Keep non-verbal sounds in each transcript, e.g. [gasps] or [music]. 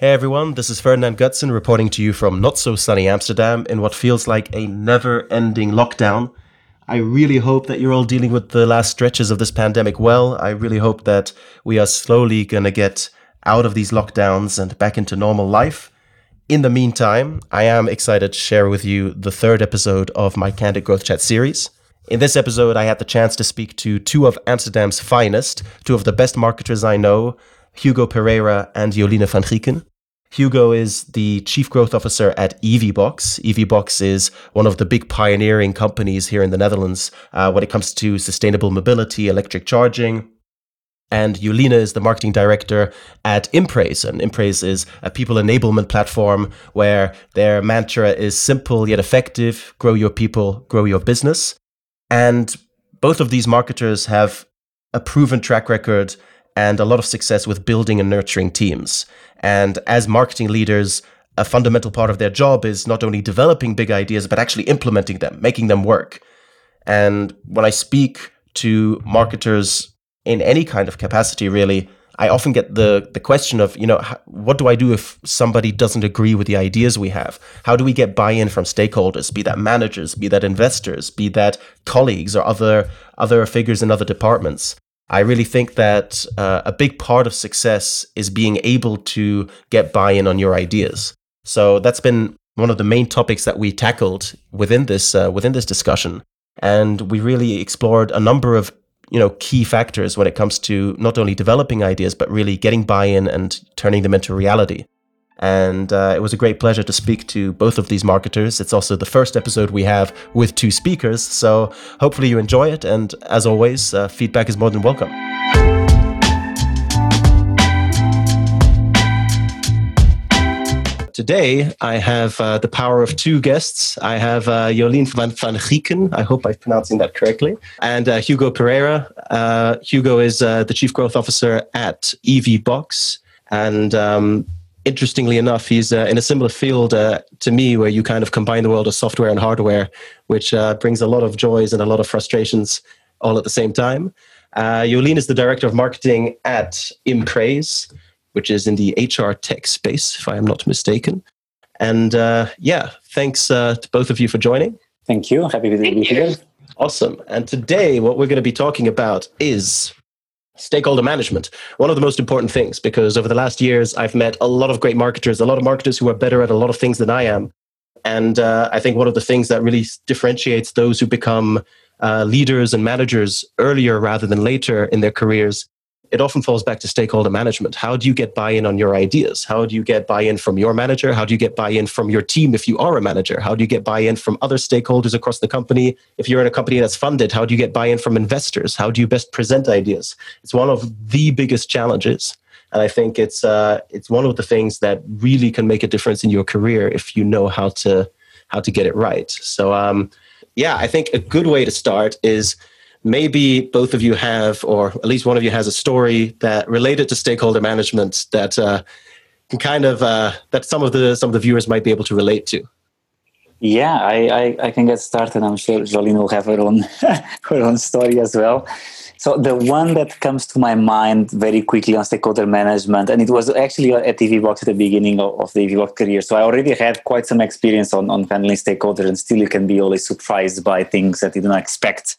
Hey everyone, this is Ferdinand Goetzen reporting to you from not so sunny Amsterdam in what feels like a never ending lockdown. I really hope that you're all dealing with the last stretches of this pandemic well. I really hope that we are slowly going to get out of these lockdowns and back into normal life. In the meantime, I am excited to share with you the third episode of my Candid Growth Chat series. In this episode, I had the chance to speak to two of Amsterdam's finest, two of the best marketers I know, Hugo Pereira and Joline van Grieken. Hugo is the chief growth officer at EVBox. EVBox is one of the big pioneering companies here in the Netherlands uh, when it comes to sustainable mobility, electric charging. And Joline is the marketing director at Impraise. And Impraise is a people enablement platform where their mantra is simple yet effective grow your people, grow your business. And both of these marketers have a proven track record and a lot of success with building and nurturing teams. And as marketing leaders, a fundamental part of their job is not only developing big ideas, but actually implementing them, making them work. And when I speak to marketers in any kind of capacity, really, I often get the the question of, you know, what do I do if somebody doesn't agree with the ideas we have? How do we get buy-in from stakeholders, be that managers, be that investors, be that colleagues or other other figures in other departments? I really think that uh, a big part of success is being able to get buy in on your ideas. So that's been one of the main topics that we tackled within this uh, within this discussion, and we really explored a number of you know key factors when it comes to not only developing ideas but really getting buy in and turning them into reality. And uh, it was a great pleasure to speak to both of these marketers. It's also the first episode we have with two speakers. So hopefully you enjoy it. And as always, uh, feedback is more than welcome. Today, I have uh, the power of two guests. I have uh, Joline van, van Grieken. I hope I'm pronouncing that correctly. And uh, Hugo Pereira. Uh, Hugo is uh, the Chief Growth Officer at EVBox. And um, interestingly enough, he's uh, in a similar field uh, to me, where you kind of combine the world of software and hardware, which uh, brings a lot of joys and a lot of frustrations all at the same time. Uh, Joline is the director of marketing at Impraise, which is in the HR tech space, if I am not mistaken. And uh, yeah, thanks uh, to both of you for joining. Thank you. Happy to be here. Awesome. And today, what we're going to be talking about is stakeholder management one of the most important things because over the last years i've met a lot of great marketers a lot of marketers who are better at a lot of things than i am. And uh, i think one of the things that really differentiates those who become uh, leaders and managers earlier rather than later in their careers it often falls back to stakeholder management. How do you get buy in on your ideas? How do you get buy in from your manager? How do you get buy in from your team if you are a manager? How do you get buy in from other stakeholders across the company? If you're in a company that's funded, how do you get buy in from investors? How do you best present ideas? It's one of the biggest challenges. And I think it's, uh, it's one of the things that really can make a difference in your career if you know how to, how to get it right. So, um, yeah, I think a good way to start is maybe both of you have, or at least one of you has a story that related to stakeholder management that uh, can kind of uh, that some of the some of the viewers might be able to relate to. Yeah, I, I, I can get started. I'm sure Joline will have her own [laughs] her own story as well. So the one that comes to my mind very quickly on stakeholder management, and it was actually at EVBox at the beginning of, of the EVBox career. So I already had quite some experience on, on handling stakeholders, and still you can be always surprised by things that you don't expect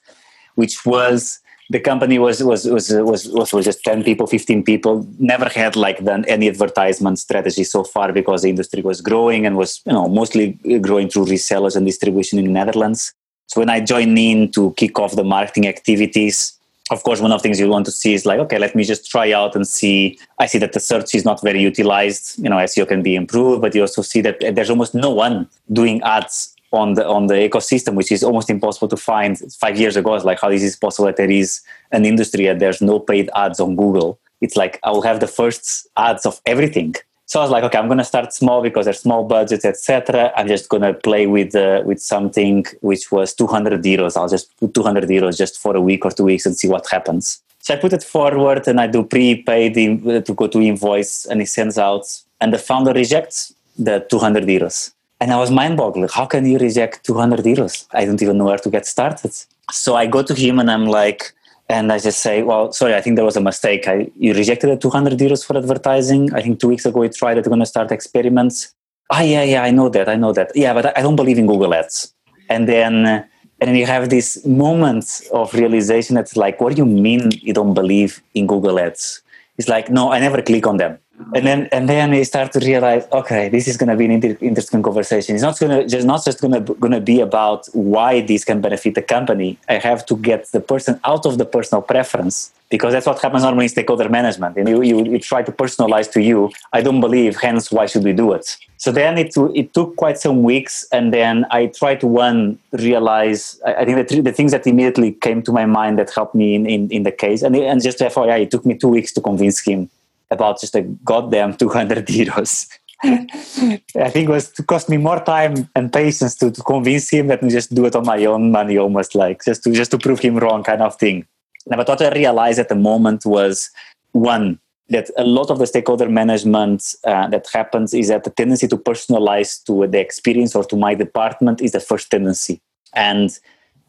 which was the company was was was was was, was just 10 people 15 people never had like done any advertisement strategy so far because the industry was growing and was you know mostly growing through resellers and distribution in the netherlands. So when i joined in to kick off the marketing activities of course one of the things you want to see is like okay let me just try out and see. I see that the search is not very utilized you know seo can be improved but you also see that there's almost no one doing ads on the on the ecosystem, which is almost impossible to find. Five years ago, it's like how is this possible that there is an industry and there's no paid ads on Google? It's like I will have the first ads of everything. So I was like, okay, I'm to start small because there's small budgets, etc. I'm just to play with uh, with something which was 200 euros. I'll just put 200 euros just for a week or two weeks and see what happens. So I put it forward and I do prepaid to go to invoice and he sends out and the founder rejects the 200 euros. And I was mind boggling. How can you reject 200 euros? I don't even know where to get started. So I go to him and I'm like, and I just say, well, sorry, I think there was a mistake. I, you rejected the 200 euros for advertising. I think two weeks ago we tried it. We're going to start experiments. Ah, yeah, yeah, I know that. I know that. Yeah, but I don't believe in Google Ads. And then, and then you have this moment of realization that's like, what do you mean you don't believe in Google Ads? It's like, no, I never click on them and then and then we start to realize okay this is going to be an inter- interesting conversation. It's not going to just not just going to going to be about why this can benefit the company. I have to get the person out of the personal preference because that's what happens normally in stakeholder management. And you, you, you try to personalize to you i don't believe hence why should we do it? So then it, it took quite some weeks and then i tried to one realize i, I think the, the things that immediately came to my mind that helped me in, in, in the case and, and just FYI, it took me two weeks to convince him about just a goddamn 200 [laughs] euros. I think it was to cost me more time and patience to, to convince him that I just do it on my own money, almost like just to just to prove him wrong, kind of thing. But what I realized at the moment was one that a lot of the stakeholder management uh, that happens is that the tendency to personalize to the experience or to my department is the first tendency, and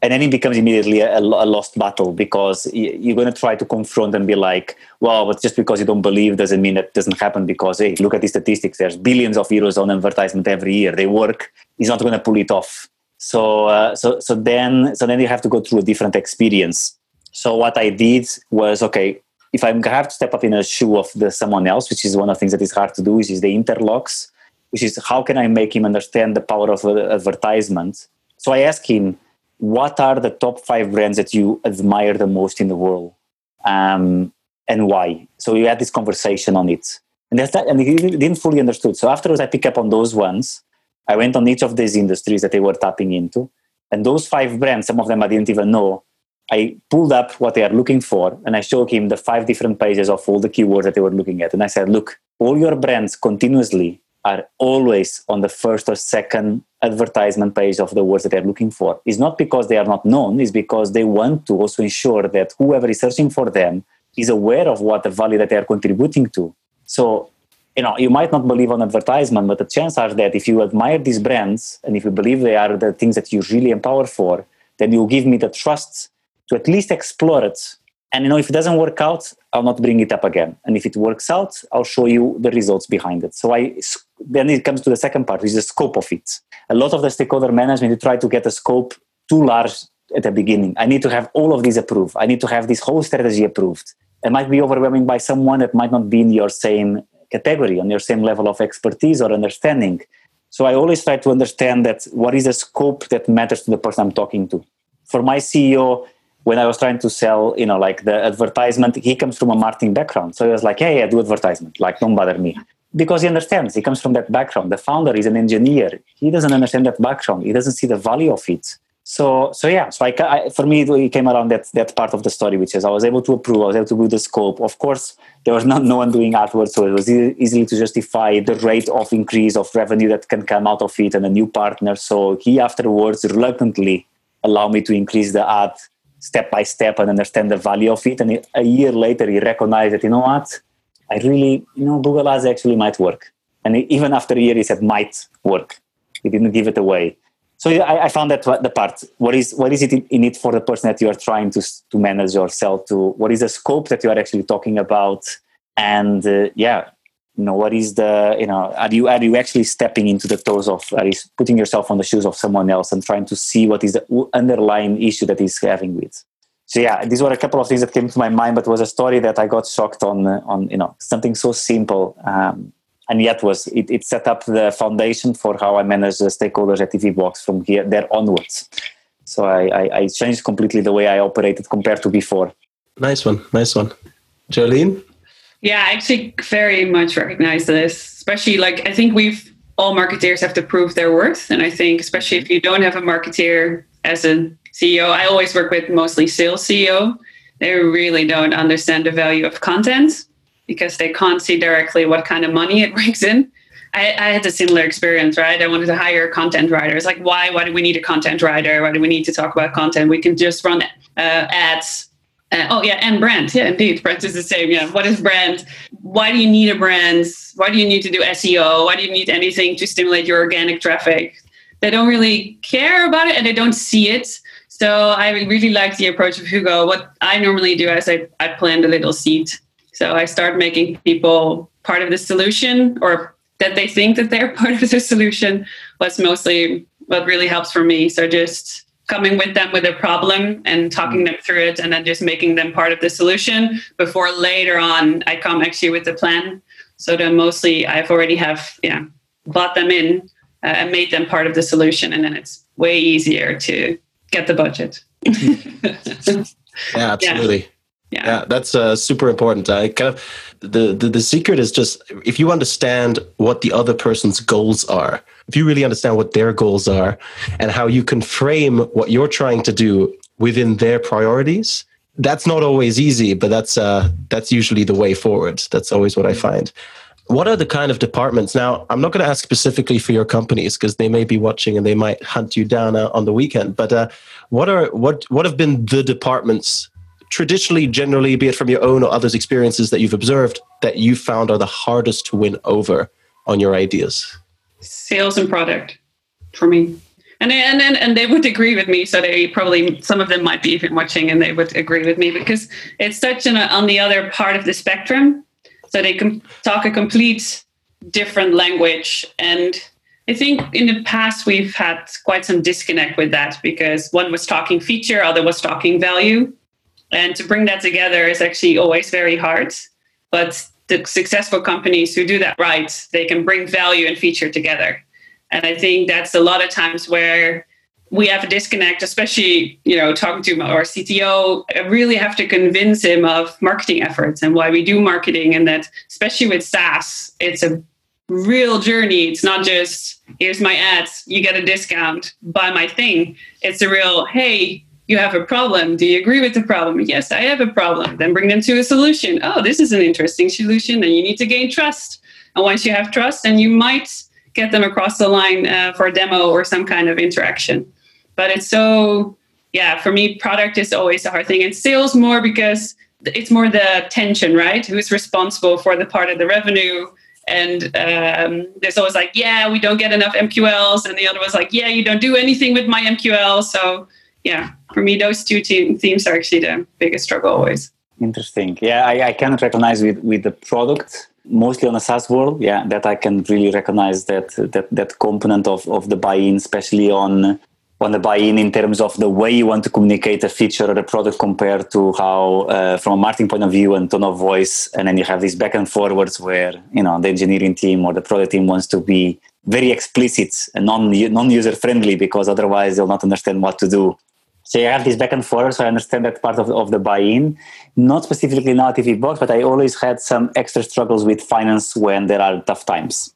and then it becomes immediately a, a, lost battle because you're going to try to confront and be like well but just because you don't believe doesn't mean that doesn't happen because hey look at the statistics. There's billions of euros on advertisement every year. They work. He's not going to pull it off. So uh, so so then so then you have to go through a different experience. So what i did was okay if i have to step up in a shoe of the someone else which is one of the things that is hard to do is, is the interlocks which is how can i make him understand the power of advertisement? So i ask him what are the top five brands that you admire the most in the world? Um, and why? So we had this conversation on it. And that's that and he didn't fully understood. So afterwards i pick up on those ones. I went on each of these industries that they were tapping into. And those five brands some of them i didn't even know i pulled up what they are looking for and i showed him the five different pages of all the keywords that they were looking at. And i said look all your brands continuously are always on the first or second advertisement page of the words that they're looking for. It's not because they are not known, it's because they want to also ensure that whoever is searching for them is aware of what the value that they are contributing to. So, you know, you might not believe on advertisement, but the chances are that if you admire these brands and if you believe they are the things that you really empower for, then you give me the trust to at least explore it and you know, if it doesn't work out, I'll not bring it up again. And if it works out, I'll show you the results behind it. So I then it comes to the second part, which is the scope of it. A lot of the stakeholder management, you try to get a scope too large at the beginning. I need to have all of these approved. I need to have this whole strategy approved. It might be overwhelming by someone that might not be in your same category, on your same level of expertise or understanding. So I always try to understand that what is the scope that matters to the person I'm talking to. For my CEO, when I was trying to sell, you know, like the advertisement, he comes from a marketing background. So he was like, hey, I do advertisement. Like, don't bother me. Because he understands. He comes from that background. The founder is an engineer. He doesn't understand that background. He doesn't see the value of it. So, so yeah. So I, I, for me, it came around that that part of the story, which is I was able to approve. I was able to do the scope. Of course, there was not no one doing outward, so it was e- to justify the rate of increase of revenue that can come out of it and a new partner. So he afterwards reluctantly allowed me to increase the ad step by step and understand the value of it. And a year later, he recognized that, you know what, I really, you know, Google Ads actually might work. And even after a year, he said might work. He didn't give it away. So I, I found that the part. What is what is it in it for the person that you are trying to to manage or sell to? What is the scope that you are actually talking about? And uh, yeah, you know, what is the you know, are you are you actually stepping into the toes of? Are you putting yourself on the shoes of someone else and trying to see what is the underlying issue that he's having with? So yeah, these were a couple of things that came to my mind, but it was a story that I got shocked on. Uh, on you know something so simple, um, and yet was it, it, set up the foundation for how I manage the stakeholders at EVBox from here there onwards. So I, I, I changed completely the way I operated compared to before. Nice one, nice one, Joline. Yeah, I actually very much recognize this, especially like I think we've all marketeers have to prove their worth, and I think especially if you don't have a marketeer as a CEO. I always work with mostly sales CEO. They really don't understand the value of content because they can't see directly what kind of money it [laughs] brings in. I, I, had a similar experience, right? I wanted to hire content writers. Like, why? Why do we need a content writer? Why do we need to talk about content? We can just run uh, ads. Uh, oh yeah, and brand. Yeah, indeed, brand is the same. Yeah, what is brand? Why do you need a brand? Why do you need to do SEO? Why do you need anything to stimulate your organic traffic? They don't really care about it, and they don't see it So I really like the approach of Hugo. What I normally do is I, I plant a little seed. So I start making people part of the solution or that they think that they're [laughs] part of the solution was mostly what really helps for me. So just coming with them with a problem and talking them through it and then just making them part of the solution before later on I come actually with the plan. So then mostly I've already have yeah bought them in uh, and made them part of the solution and then it's way easier to get the budget. [laughs] yeah, absolutely. Yeah. yeah. that's uh, super important. I kind of the, the the secret is just if you understand what the other person's goals are, if you really understand what their goals are, and how you can frame what you're trying to do within their priorities. That's not always easy, but that's uh, that's usually the way forward. That's always what I find. What are the kind of departments? Now, I'm not going to ask specifically for your companies because they may be watching and they might hunt you down uh, on the weekend. But uh, what are what what have been the departments traditionally, generally, be it from your own or others' experiences that you've observed, that you found are the hardest to win over on your ideas? Sales and product for me. And, and and and they would agree with me. So they probably some of them might be even watching, and they would agree with me because it's such an on the other part of the spectrum. So they can talk a complete different language, and I think in the past we've had quite some disconnect with that because one was talking feature, other was talking value, and to bring that together is actually always very hard. But the successful companies who do that right, they can bring value and feature together. And I think that's a lot of times where we have a disconnect, especially, you know, talking to our CTO, I really have to convince him of marketing efforts and why we do marketing. And that, especially with SaaS, it's a real journey. It's not just, here's my ads, you get a discount, buy my thing. It's a real, hey, you have a problem. Do you agree with the problem? Yes, I have a problem. Then bring them to a solution. Oh, this is an interesting solution. Then you need to gain trust. And once you have trust, then you might get them across the line uh, for a demo or some kind of interaction. But it's so, yeah, for me, product is always a hard thing. And sales more because it's more the tension, right? Who's responsible for the part of the revenue? And um, there's always like, yeah, we don't get enough MQLs. And the other was like, yeah, you don't do anything with my MQL. So yeah, for me, those two themes are actually the biggest struggle always. Interesting. Yeah, I, I can recognize with, with the product, mostly on a SaaS world, yeah, that I can really recognize that that, that component of, of the buy-in, especially on on the buy-in in terms of the way you want to communicate a feature or a product compared to how uh, from a marketing point of view and tone of voice and then you have these back and forwards where you know the engineering team or the product team wants to be very explicit and non non-user friendly because otherwise they'll not understand what to do so you have this back and forth. So I understand that part of, of the buy-in. Not specifically now EVBox, but I always had some extra struggles with finance when there are tough times.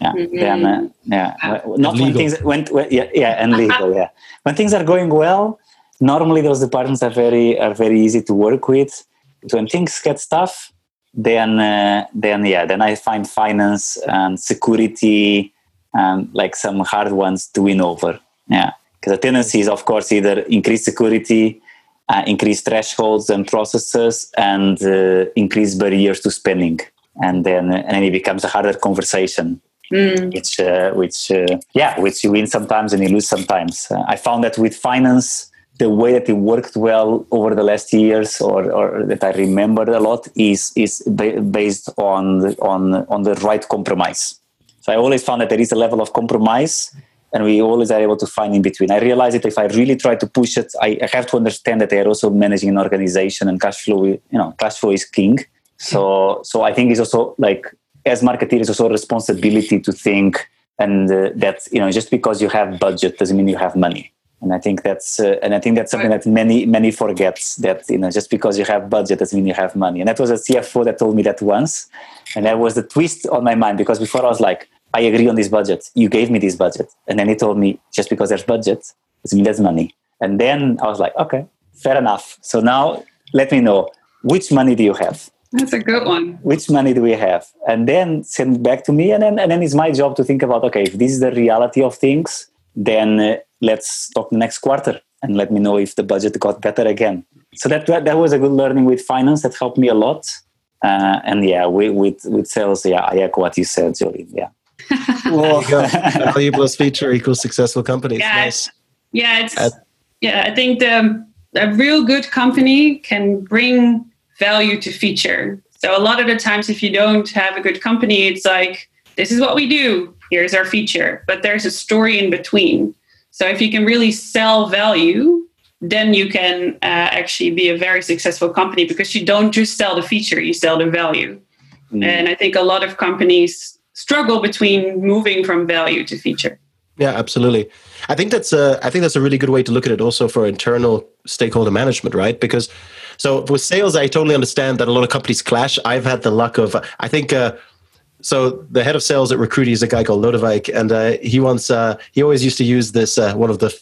Yeah. Mm-hmm. Then uh, yeah, not when things went when, yeah, yeah, and legal. yeah. When things are going well, normally those departments are very are very easy to work with. When things get tough, then uh, then yeah, then I find finance and security and like some hard ones to win over. Yeah because the tendency is of course either increase security uh, increase thresholds and processes and uh, increase barriers to spending and then and then it becomes a harder conversation mm. which uh, which uh, yeah which you win sometimes and you lose sometimes uh, i found that with finance the way that it worked well over the last years or, or that i remembered a lot is is ba- based on the, on on the right compromise so i always found that there is a level of compromise and we always are able to find in between. I realize that if I really try to push it, I, I, have to understand that they are also managing an organization and cash flow. You know, cash flow is king. So, so I think it's also like as marketeers, also a responsibility to think and uh, that you know just because you have budget doesn't mean you have money. And I think that's uh, and I think that's something that many many forgets that you know just because you have budget doesn't mean you have money. And that was a CFO that told me that once, and that was the twist on my mind because before I was like, I agree on this budget. You gave me this budget. And then he told me, just because there's budget, it means there's money. And then I was like, okay, fair enough. So now let me know which money do you have? That's a good one. Which money do we have? And then send back to me. And then, and then it's my job to think about, okay, if this is the reality of things, then uh, let's talk next quarter and let me know if the budget got better again. So that, that was a good learning with finance that helped me a lot. Uh, and yeah, with, with, with sales, yeah, I echo what you said, Jolie. Yeah [laughs] well, [laughs] valuable feature equals successful companies. Yeah, nice. Yeah, it's uh, Yeah, I think the a real good company can bring value to feature. So a lot of the times, if you don't have a good company, it's like this is what we do. Here's our feature, but there's a story in between. So if you can really sell value, then you can uh, actually be a very successful company because you don't just sell the feature, you sell the value. Mm. And I think a lot of companies struggle between moving from value to feature. Yeah, absolutely. I think that's a I think that's a really good way to look at it also for internal stakeholder management, right? Because so with sales, I totally understand that a lot of companies clash. I've had the luck of I think uh, so the head of sales at Recruitee is a guy called Lodewijk, and uh, he once uh, he always used to use this uh, one of the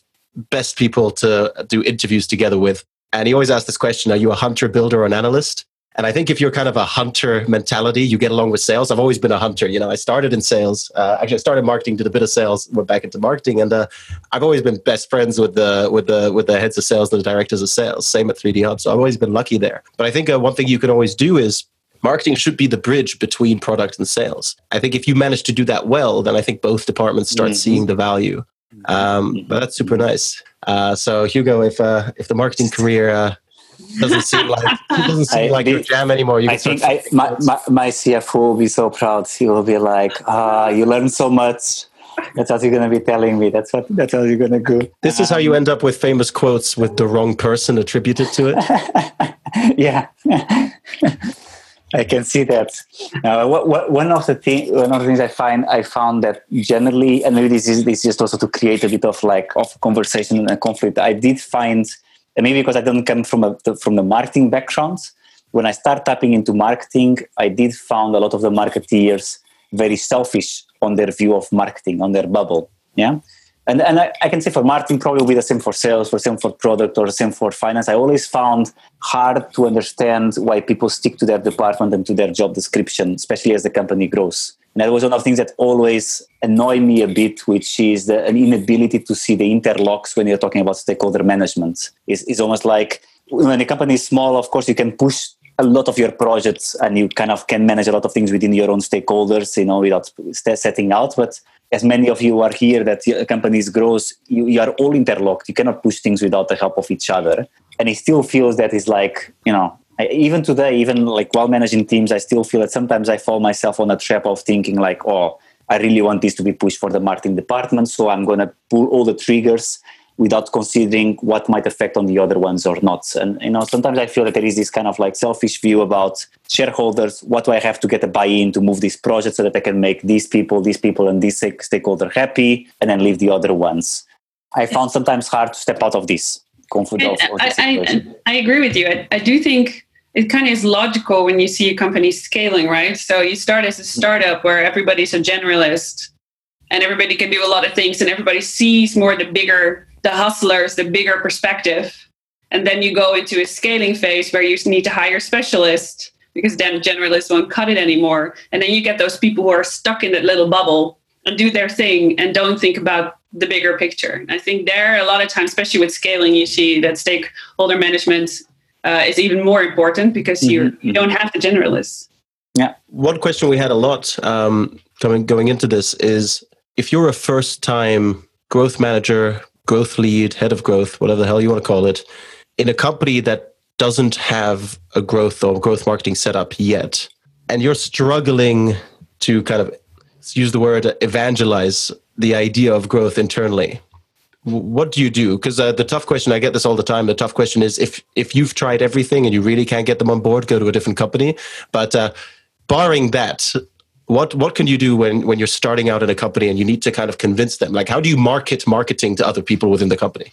best people to do interviews together with, and he always asked this question: Are you a hunter, builder, or an analyst? And I think if you're kind of a hunter mentality, you get along with sales. I've always been a hunter. You know, I started in sales. Uh, actually, I started marketing, did a bit of sales, went back into marketing, and uh, I've always been best friends with the with the with the heads of sales, the directors of sales. Same at 3D Hub. So I've always been lucky there. But I think uh, one thing you can always do is marketing should be the bridge between product and sales. I think if you manage to do that well, then I think both departments start mm-hmm. seeing the value. Um, but that's super nice. Uh, so Hugo, if uh, if the marketing career uh, doesn't seem like doesn't seem I, like your jam anymore. You I think I, my, my, my CFO will be so proud. He will be like, "Ah, you learned so much." That's what you're going to be telling me. That's what that's how you're going to go. This is how you end up with famous quotes with the wrong person attributed to it. [laughs] yeah. [laughs] I can see that. Uh, what, what, one of the thing, one of the things I find, I found that generally, and maybe this is this is just also to create a bit of like of conversation and conflict. I did find and maybe because I don't come from a from the marketing background, when I start tapping into marketing, I did found a lot of the marketeers very selfish on their view of marketing, on their bubble. Yeah. And, and I, I, can say for marketing probably will be the same for sales, for same for product, or the same for finance. I always found hard to understand why people stick to their department and to their job description, especially as the company grows. And that was one of the things that always annoyed me a bit, which is the, an inability to see the interlocks when you're talking about stakeholder management. It's, it's almost like when a company is small, of course, you can push a lot of your projects and you kind of can manage a lot of things within your own stakeholders, you know, without setting out. But as many of you are here that companies grows, you, you are all interlocked. You cannot push things without the help of each other. And it still feels that it's like, you know, I, even today, even like while managing teams, I still feel that sometimes I fall myself on a trap of thinking like, oh, I really want this to be pushed for the marketing department, so I'm going to pull all the triggers without considering what might affect on the other ones or not. And you know, sometimes I feel that there is this kind of like selfish view about shareholders. What do I have to get a buy-in to move this project so that I can make these people, these people, and this stakeholder happy, and then leave the other ones? I found sometimes hard to step out of this comfort of, of I, I, I, agree with you. I, I do think it kind of is logical when you see a company scaling, right? So you start as a mm-hmm. startup where everybody's a generalist and everybody can do a lot of things and everybody sees more the bigger, the hustlers, the bigger perspective. And then you go into a scaling phase where you need to hire specialists because then generalists won't cut it anymore. And then you get those people who are stuck in that little bubble and do their thing and don't think about the bigger picture. I think there, a lot of times, especially with scaling, you see that stakeholder management uh, is even more important because you mm-hmm. you don't have the generalists. Yeah. One question we had a lot um, coming going into this is if you're a first time growth manager, growth lead, head of growth, whatever the hell you want to call it, in a company that doesn't have a growth or growth marketing setup yet, and you're struggling to kind of use the word evangelize the idea of growth internally what do you do? Because uh, the tough question i get this all the time the tough question is if if you've tried everything and you really can't get them on board go to a different company. But uh, barring that what what can you do when when you're starting out in a company and you need to kind of convince them? Like how do you market marketing to other people within the company?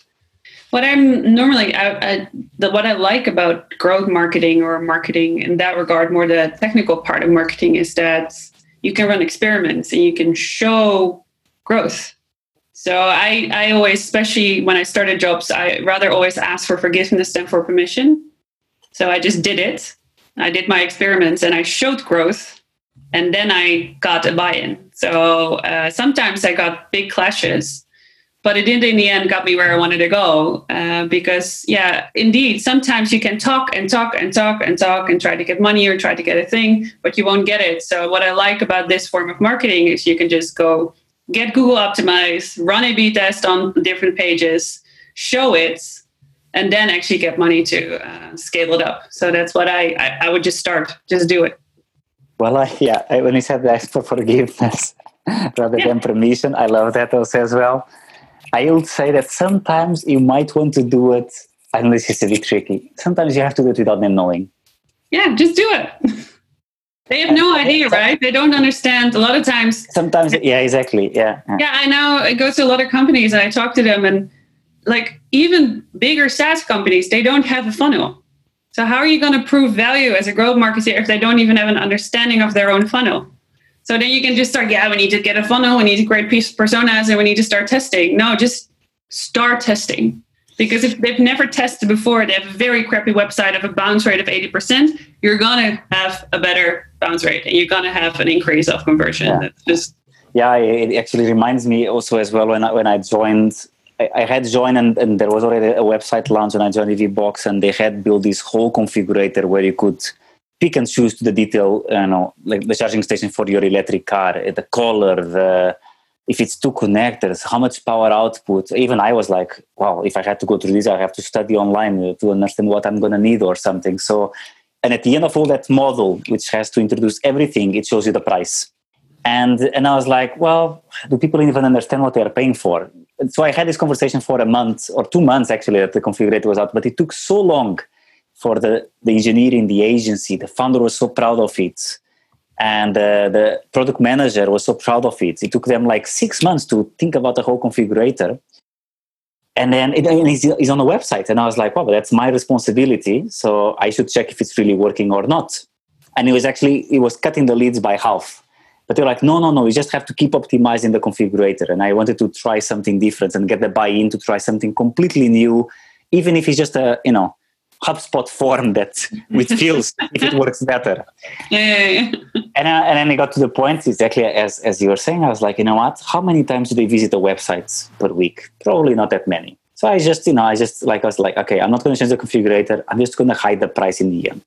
What i'm normally I, I, the, what i like about growth marketing or marketing in that regard more the technical part of marketing is that you can run experiments and you can show growth so I, I always, especially when I started jobs, I rather always ask for forgiveness than for permission. So I just did it. I did my experiments and I showed growth, and then I got a buy-in. So uh, sometimes I got big clashes, but it did in the end got me where I wanted to go. Uh, because yeah, indeed, sometimes you can talk and talk and talk and talk and try to get money or try to get a thing, but you won't get it. So what I like about this form of marketing is you can just go get Google Optimize, run A B test on different pages, show it and then actually get money to uh, scale it up. So that's what I, I, I would just start, just do it. Well, I, yeah, I, when you said ask for forgiveness [laughs] rather Yeah. than permission, I love that also as well. I would say that sometimes you might want to do it, and this is a bit tricky. Sometimes you have to do it without them knowing. Yeah, just do it. [laughs] they have no idea, right? They don't understand. A lot of times, Sometimes, yeah, exactly, yeah. yeah. yeah, I know I go to a lot of companies and I talk to them, and like even bigger SaaS companies, they don't have a funnel. So how are you going to prove value as a growth marketer if they don't even have an understanding of their own funnel? So then you can just start, yeah, we need to get a funnel, we need to create piece personas, and we need to start testing. No, just start testing. Because if they've never tested before, they have a very crappy website of a bounce rate of 80%, you're going to have a better bounce rate and you're going to have an increase of conversion. Yeah. That's just, yeah it actually reminds me also as well when I, when I joined I, had joined and, and there was already a website launch and I joined EVBox and they had built this whole configurator where you could pick and choose to the detail you know like the charging station for your electric car the color the if it's two connectors how much power output even I was like wow if I had to go through this I have to study online to understand what I'm going to need or something so and at the end of all that model which has to introduce everything it shows you the price and and I was like, well, do people even understand what they are paying for? And so I had this conversation for a month or two months actually that the configurator was out, but it took so long for the the engineer in the agency. The founder was so proud of it, and uh, the product manager was so proud of it. It took them like six months to think about the whole configurator. And then it, and it's, it's on the website, and I was like, "Well, that's my responsibility, so I should check if it's really working or not." And it was actually it was cutting the leads by half but they're like, no, no, no, you just have to keep optimizing the configurator. And I wanted to try something different and get the buy-in to try something completely new, even if it's just a, you know, HubSpot form that which feels if it works better. yeah, yeah, yeah. And, uh, and then I got to the point exactly as, as you were saying. I was like, you know what? How many times do they visit the websites per week? Probably not that many. So I just, you know, I just like I was like, okay, I'm not going to change the configurator. I'm just going to hide the price in the end.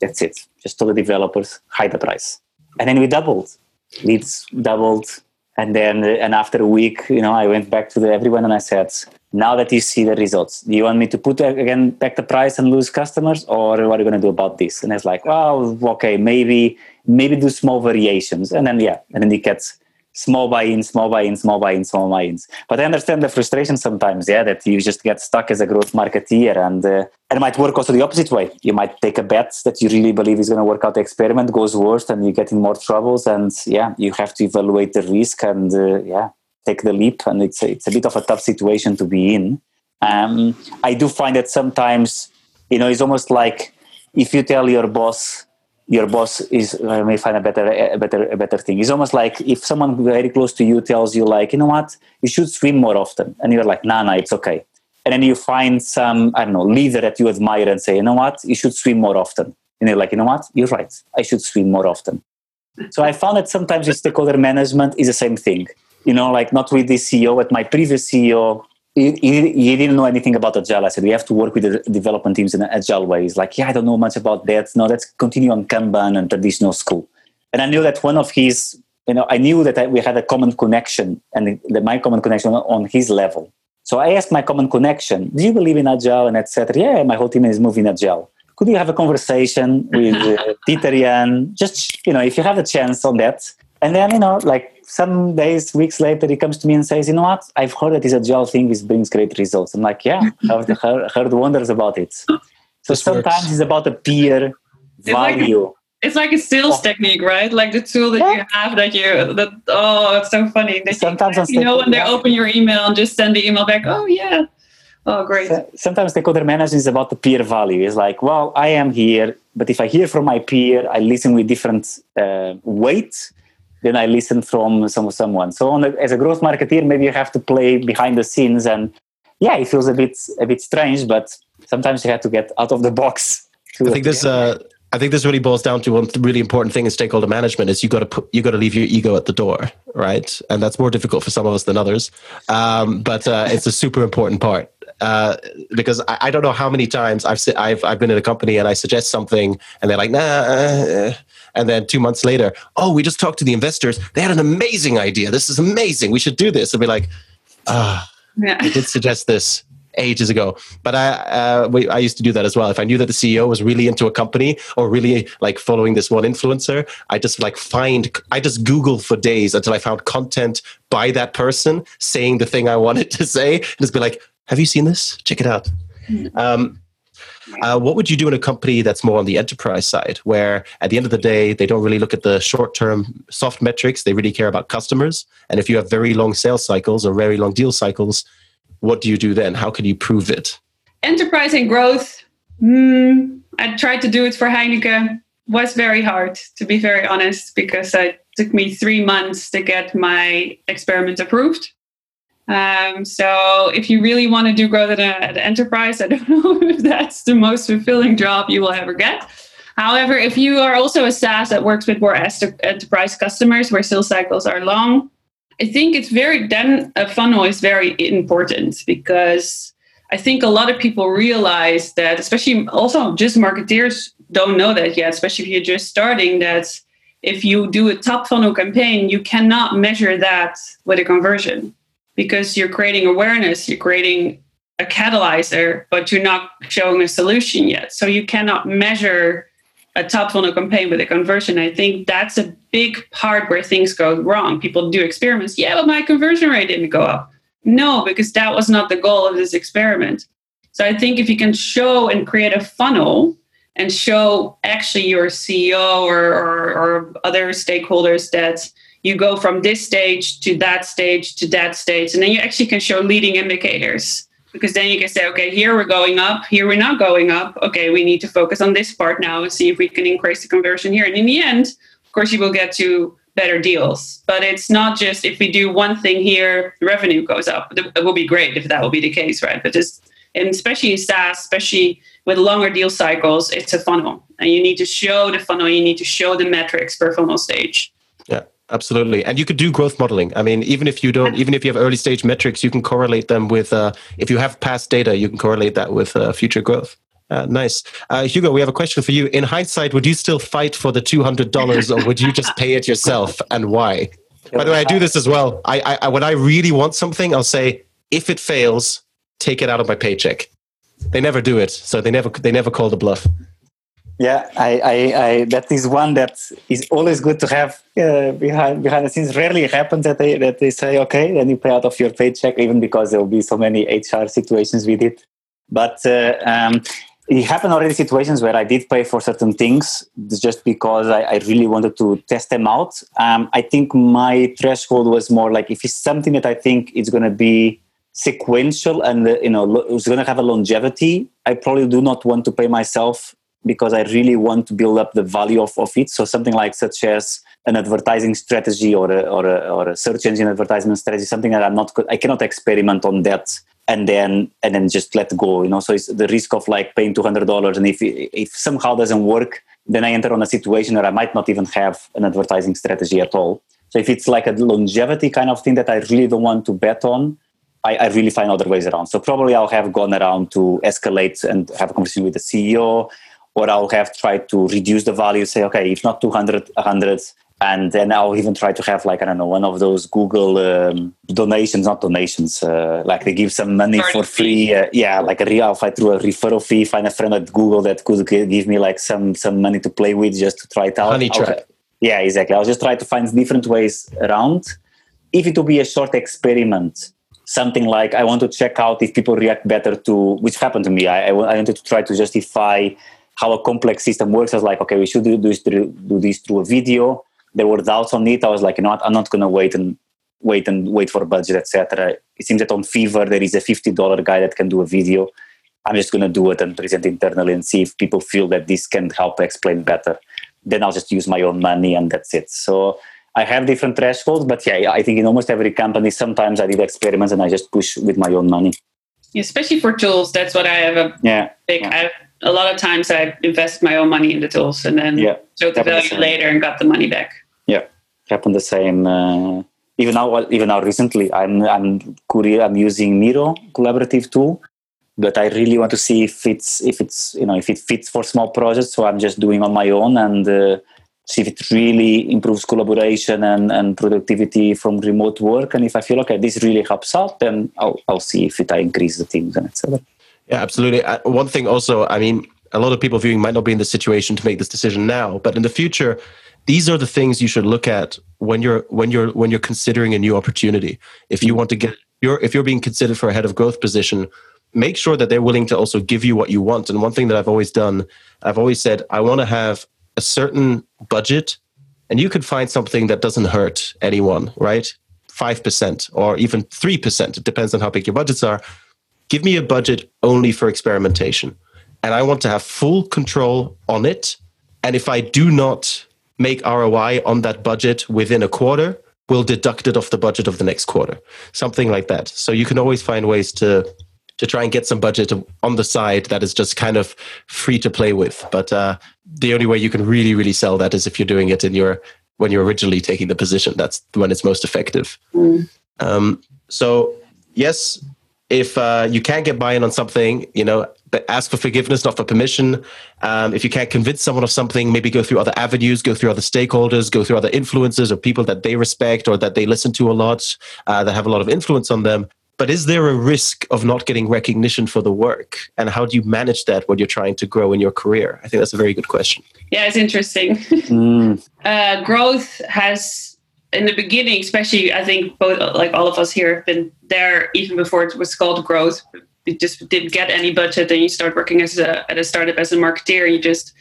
That's it. Just tell the developers hide the price and then we doubled leads doubled and then and after a week you know i went back to the, everyone and i said now that you see the results do you want me to put again back the price and lose customers or what are you going to do about this? And it's like well okay maybe maybe do small variations and then yeah and then it gets small buy-in small buy-in small buy-in small buy-ins but i understand the frustration sometimes yeah that you just get stuck as a growth marketeer and uh, it might work also the opposite way. You might take a bet that you really believe is going to work out the experiment goes worse and you get in more troubles and yeah you have to evaluate the risk and uh, yeah take the leap and it's a, it's a bit of a tough situation to be in um, i do find that sometimes you know it's almost like if you tell your boss your boss is I may find a better a better a better thing. It's almost like if someone very close to you tells you like, you know what, you should swim more often, and you're like, nah, nah, it's okay. And then you find some I don't know leader that you admire and say, you know what, you should swim more often. And you're like, you know what, you're right, I should swim more often. So I found that sometimes with stakeholder management is the same thing. You know, like not with the CEO, but my previous CEO, he, he, he didn't know anything about agile. I said we have to work with the development teams in an agile way. He's like, yeah, I don't know much about that. No, let's continue on Kanban and traditional school. And I knew that one of his, you know, I knew that I, we had a common connection and the, my common connection on his level. So I asked my common connection, do you believe in agile and etc. Yeah, my whole team is moving agile. Could you have a conversation with uh, Peter Jan? Just you know, if you have a chance on that, and then you know, like some days, weeks later, he comes to me and says, "You know what? I've heard that this agile thing is brings great results." I'm like, "Yeah, [laughs] I've heard, heard wonders about it." So This sometimes works. it's about a peer It's like- value. It's like a sales Oh. technique, right? Like the tool that Yeah. you have that you that oh, it's so funny. That Sometimes you, you know when they yeah. open your email and just send the email back. Oh yeah, oh great. So- Sometimes stakeholder management is about the peer value. It's like, well, I am here, but if I hear from my peer, I listen with different uh, weight than I listen from some someone. So, on a, as a growth marketeer, maybe you have to play behind the scenes, and yeah, it feels a bit a bit strange, but sometimes you have to get out of the box. [laughs] I think this. Uh, I think this really boils down to one really important thing in stakeholder management is you got to put you got to leave your ego at the door, right? And that's more difficult for some of us than others, um, but uh, it's a super important part uh, because I, I don't know how many times I've I've I've been in a company and I suggest something and they're like nah, uh, and then two months later, oh, we just talked to the investors. They had an amazing idea. This is amazing. We should do this. And be like, ah, Yeah. I did suggest this ages ago. But I uh, we, I used to do that as well. If I knew that the CEO was really into a company or really like following this one influencer, I just like find I just Google for days until I found content by that person saying the thing I wanted to say, and just be like, "Have you seen this? Check it out." Um, uh, what would you do in a company that's more on the enterprise side, where at the end of the day, they don't really look at the short term soft metrics, they really care about customers? And if you have very long sales cycles or very long deal cycles, what do you do then? How can you prove it? Enterprise and growth. Mm, I tried to do it for Heineken. Was very hard, to be very honest, because it took me three months to get my experiment approved. Um, so if you really want to do growth at, an enterprise, [laughs] I don't know if that's the most fulfilling job you will ever get. However, if you are also a SaaS that works with more enterprise customers where sales cycles are long, I think it's very then a funnel is very important because I think a lot of people realize that, especially also just marketeers don't know that yet, especially if you're just starting, that if you do a top funnel campaign, you cannot measure that with a conversion because you're creating awareness, you're creating a catalyzer, but you're not showing a solution yet. So you cannot measure a top funnel campaign with a conversion. I think that's a big part where things go wrong. People do experiments. Yeah, but my conversion rate didn't go up. No, because that was not the goal of this experiment. So I think if you can show and create a funnel and show actually your CEO or, or, or other stakeholders that you go from this stage to that stage to that stage. And then you actually can show leading indicators. Because then you can say okay here we're going up here we're not going up. Okay we need to focus on this part now and see if we can increase the conversion here. And in the end of course you will get to better deals. But it's not just if we do one thing here the revenue goes up. It will be great if that will be the case right? But just and especially in SaaS, especially with longer deal cycles, it's a funnel. And you need to show the funnel, you need to show the metrics per funnel stage. Yeah absolutely. And you could do growth modeling. I mean even if you don't even if you have early stage metrics you can correlate them with uh, if you have past data you can correlate that with uh, future growth. Uh, nice. Uh, hugo we have a question for you. In hindsight would you still fight for the $200 or would you just pay it yourself and why? By the way i do this as well. I, I when i really want something i'll say if it fails take it out of my paycheck. They never do it so they never they never call the bluff yeah, I, I, I, that is one that is always good to have uh, behind behind the scenes. Rarely happens that they that they say, okay, then you pay out of your paycheck, even because there will be so many HR situations with it. But uh, um, it happened already situations where I did pay for certain things just because I, I really wanted to test them out. Um, I think my threshold was more like if it's something that I think is going to be sequential and uh, you know it's going to have a longevity, I probably do not want to pay myself because I really want to build up the value of, of it. So something like such as an advertising strategy or a, or a, or a search engine advertisement strategy, something that I'm not, I cannot experiment on that and then and then just let go. You know, so it's the risk of like paying two hundred dollars, and if if somehow doesn't work, then I enter on a situation where I might not even have an advertising strategy at all. So if it's like a longevity kind of thing that I really don't want to bet on, I, I, really find other ways around. So probably I'll have gone around to escalate and have a conversation with the CEO or I'll have tried to reduce the value, say, okay, if not 200, 100, and then I'll even try to have like I don't know one of those Google um, donations, not donations, uh, like they give some money for free. Uh, yeah, like a real if I through a referral fee, find a friend at Google that could give me like some some money to play with just to try it out. Honey trap. Yeah, exactly. I'll just try to find different ways around. If it will be a short experiment, something like I want to check out if people react better to, which happened to me. I, I wanted to try to justify how a complex system works. I was like, okay, we should do this through, do this through a video. There were doubts on it. I was like, you know what, I'm not going to wait and wait and wait for a budget, etc. It seems that on Fiverr there is a fifty dollar guy that can do a video. I'm just going to do it and present internally and see if people feel that this can help explain better. Then I'll just use my own money and that's it. So I have different thresholds, but yeah, I think in almost every company, sometimes I did experiments and I just push with my own money. Especially for tools, that's what I have a yeah. big. Yeah. I have a lot of times I invest my own money in the tools and then yeah, showed the value the later and got the money back. Yeah, happened the same. Uh, even now, even now recently, I'm I'm Courier, I'm using Miro collaborative tool, but I really want to see if it's if it's you know if it fits for small projects. So I'm just doing on my own and. Uh, see if it really improves collaboration and, and productivity from remote work. And if I feel okay, this really helps out, then I'll I'll see if it I increase the teams and etc. Yeah, absolutely. Uh, one thing also, I mean, a lot of people viewing might not be in the situation to make this decision now, but in the future, these are the things you should look at when you're when you're when you're considering a new opportunity. If you want to get you're if you're being considered for a head of growth position, make sure that they're willing to also give you what you want. And one thing that I've always done, I've always said, I want to have a certain budget, and you could find something that doesn't hurt anyone, right? 5% or even 3%. It depends on how big your budgets are. Give me a budget only for experimentation. And I want to have full control on it. And if I do not make ROI on that budget within a quarter, we'll deduct it off the budget of the next quarter. Something like that. So you can always find ways to to try and get some budget on the side that is just kind of free to play with. But uh, the only way you can really, really sell that is if you're doing it in your when you're originally taking the position. That's when it's most effective. Mm. Um, so yes, if uh, you can't get buy-in on something, you know, ask for forgiveness, not for permission. Um, if you can't convince someone of something, maybe go through other avenues, go through other stakeholders, go through other influences or people that they respect or that they listen to a lot, uh, that have a lot of influence on them. But is there a risk of not getting recognition for the work? And how do you manage that when you're trying to grow in your career? I think that's a very good question. Yeah, it's interesting. mm. [laughs] uh, growth has, in the beginning, especially, I think both, like all of us here have been there even before it was called growth. You just didn't get any budget, and you start working as a, at a startup as a marketeer. You just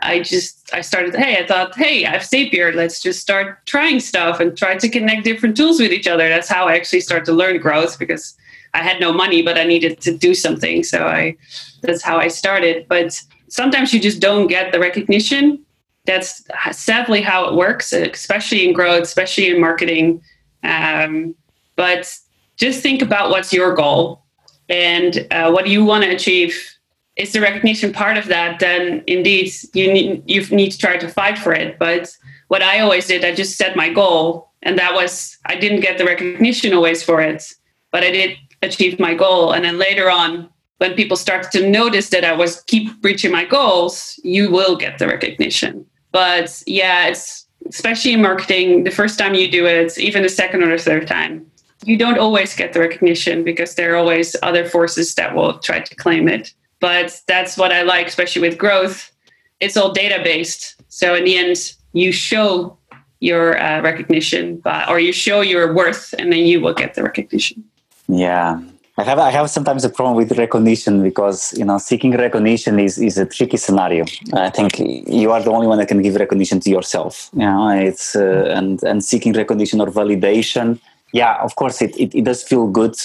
I just I started. Hey, I thought, hey, I have Zapier. Let's just start trying stuff and try to connect different tools with each other. That's how I actually started to learn growth because I had no money, but I needed to do something. So I that's how I started. But sometimes you just don't get the recognition. That's sadly how it works, especially in growth, especially in marketing. Um, but just think about what's your goal and uh, what do you want to achieve is the recognition part of that, then indeed you need you need to try to fight for it. But what I always did, I just set my goal, and that was I didn't get the recognition always for it, but I did achieve my goal. And then later on, when people started to notice that I was keep reaching my goals, you will get the recognition. But yeah, it's especially in marketing, the first time you do it, even the second or the third time, you don't always get the recognition because there are always other forces that will try to claim it. But that's what I like, especially with growth. It's all data based. So in the end, you show your uh, recognition by, or you show your worth, and then you will get the recognition. Yeah. I have I have sometimes a problem with recognition because you know seeking recognition is, is a tricky scenario. I think you are the only one that can give recognition to yourself. You know, it's uh, and and seeking recognition or validation. Yeah, of course, it, it, it does feel good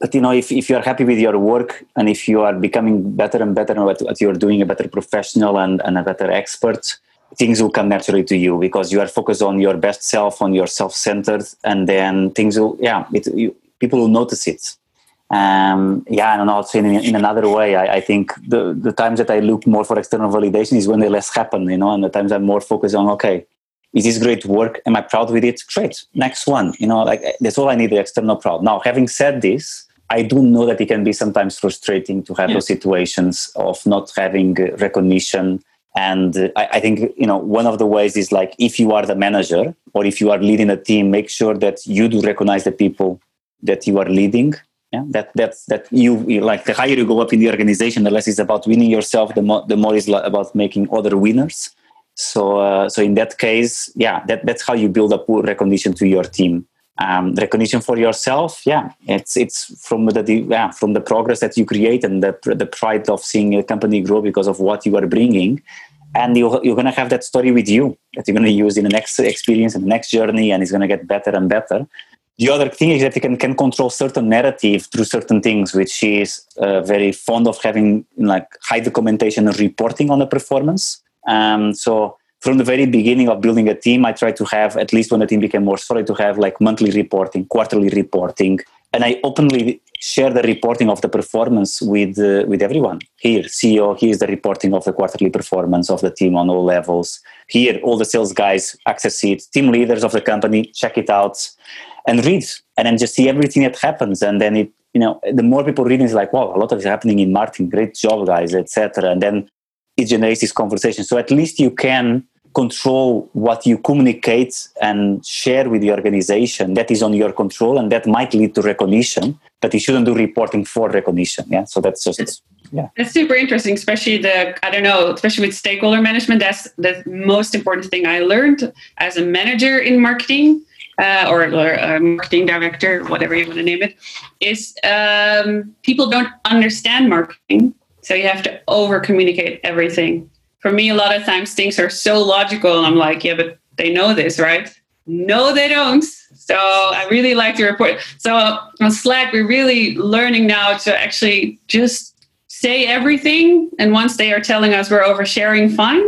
but you know if, if you are happy with your work and if you are becoming better and better at what you're doing a better professional and, and a better expert things will come naturally to you because you are focused on your best self on your self-centered and then things will yeah it, you, people will notice it um, yeah and also in, in another way I, I, think the, the times that i look more for external validation is when they less happen you know and the times i'm more focused on okay is this great work am i proud with it great next one you know like that's all i need the external proud now having said this I do know that it can be sometimes frustrating to have yeah. those situations of not having recognition. And uh, I, I, think you know one of the ways is like if you are the manager or if you are leading a team, make sure that you do recognize the people that you are leading. Yeah, that that that you like the higher you go up in the organization, the less it's about winning yourself. The more the more is about making other winners. So uh, so in that case, yeah, that that's how you build up recognition to your team um, recognition for yourself yeah it's it's from the yeah from the progress that you create and the, the pride of seeing a company grow because of what you are bringing and you, you're going to have that story with you that you're going to use in the next experience and the next journey and it's going to get better and better the other thing is that you can, can control certain narrative through certain things which she is uh, very fond of having like high documentation and reporting on the performance um, so from the very beginning of building a team, I tried to have, at least when the team became more solid, to have like monthly reporting, quarterly reporting. And I openly share the reporting of the performance with, uh, with everyone. Here, CEO, here's the reporting of the quarterly performance of the team on all levels. Here, all the sales guys access it, team leaders of the company, check it out and read. And then just see everything that happens. And then it, you know, the more people read, it's like, wow, a lot of is happening in marketing. Great job, guys, etc. And then it generates this conversation. So at least you can control what you communicate and share with the organization. That is on your control, and that might lead to recognition. But you shouldn't do reporting for recognition. Yeah, so that's just yeah. That's super interesting, especially the I don't know, especially with stakeholder management. That's the most important thing I learned as a manager in marketing. Uh, or, or a marketing director, whatever you want to name it, is um, people don't understand marketing. So you have to over communicate everything for me, a lot of times things are so logical, and I'm like, yeah, but they know this, right? No, they don't. So I really like the report. So on Slack, we're really learning now to actually just say everything. And once they are telling us we're oversharing, fine.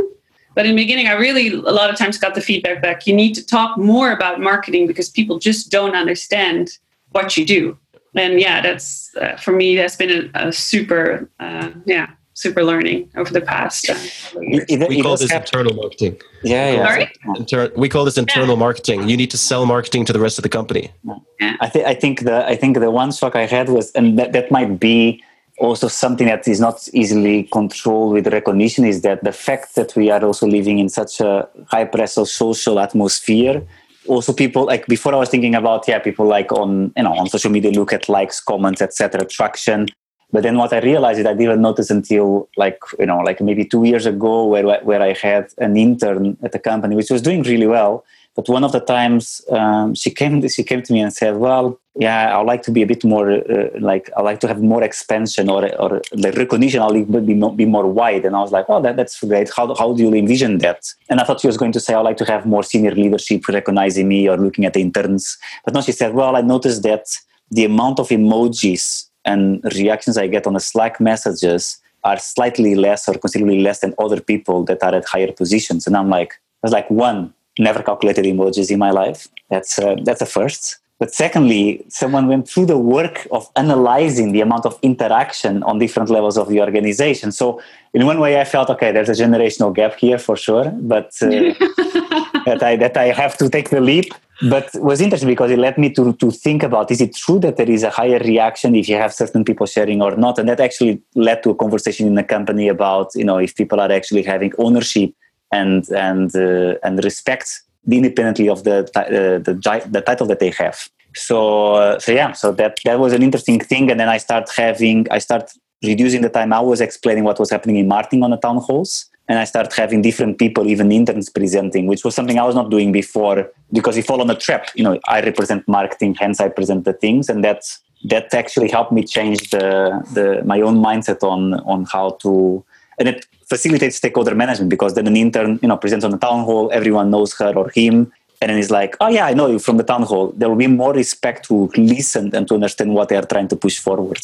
But in the beginning, I really a lot of times got the feedback back. You need to talk more about marketing because people just don't understand what you do. And yeah, that's uh, for me. That's been a, a super uh, yeah super learning over the past uh, years. It, it, we call this internal marketing. Yeah, yeah. Sorry? Inter- we call this internal yeah. marketing. You need to sell marketing to the rest of the company. Yeah. I think I think the I think the one shock I had was, and that, that might be also something that is not easily controlled with recognition, is that the fact that we are also living in such a high pressure social atmosphere also people like before i was thinking about yeah people like on you know on social media look at likes comments etc traction but then what I realized is I didn't notice until like you know like maybe two years ago where where I had an intern at the company which was doing really well. But one of the times um, she came she came to me and said, "Well, yeah, I'd like to be a bit more uh, like I like to have more expansion or or the recognition. I'll be more, be more wide." And I was like, "Oh, that, that's great. How how do you envision that?" And I thought she was going to say, "I'd like to have more senior leadership recognizing me or looking at the interns." But no, she said, "Well, I noticed that the amount of emojis and reactions I get on the Slack messages are slightly less or considerably less than other people that are at higher positions. And I'm like, that's like one, never calculated emojis in my life. That's uh, that's a first. But secondly, someone went through the work of analyzing the amount of interaction on different levels of the organization. So in one way, I felt okay. There's a generational gap here for sure, but uh, [laughs] that I that I have to take the leap but it was interesting because it led me to, to think about is it true that there is a higher reaction if you have certain people sharing or not and that actually led to a conversation in the company about you know if people are actually having ownership and and uh, and respect independently of the uh, the, the title that they have. So uh, so yeah so that that was an interesting thing. And then i start having i start reducing the time i was explaining what was happening in marketing on the town halls. And I started having different people, even interns presenting, which was something I was not doing before. Because you fall on a trap. You know, I represent marketing, hence I present the things, and that's that actually helped me change the the my own mindset on on how to and it facilitates stakeholder management because then an intern you know presents on the town hall, everyone knows her or him, and then he's like, oh yeah, I know you from the town hall. There will be more respect to listen and to understand what they are trying to push forward.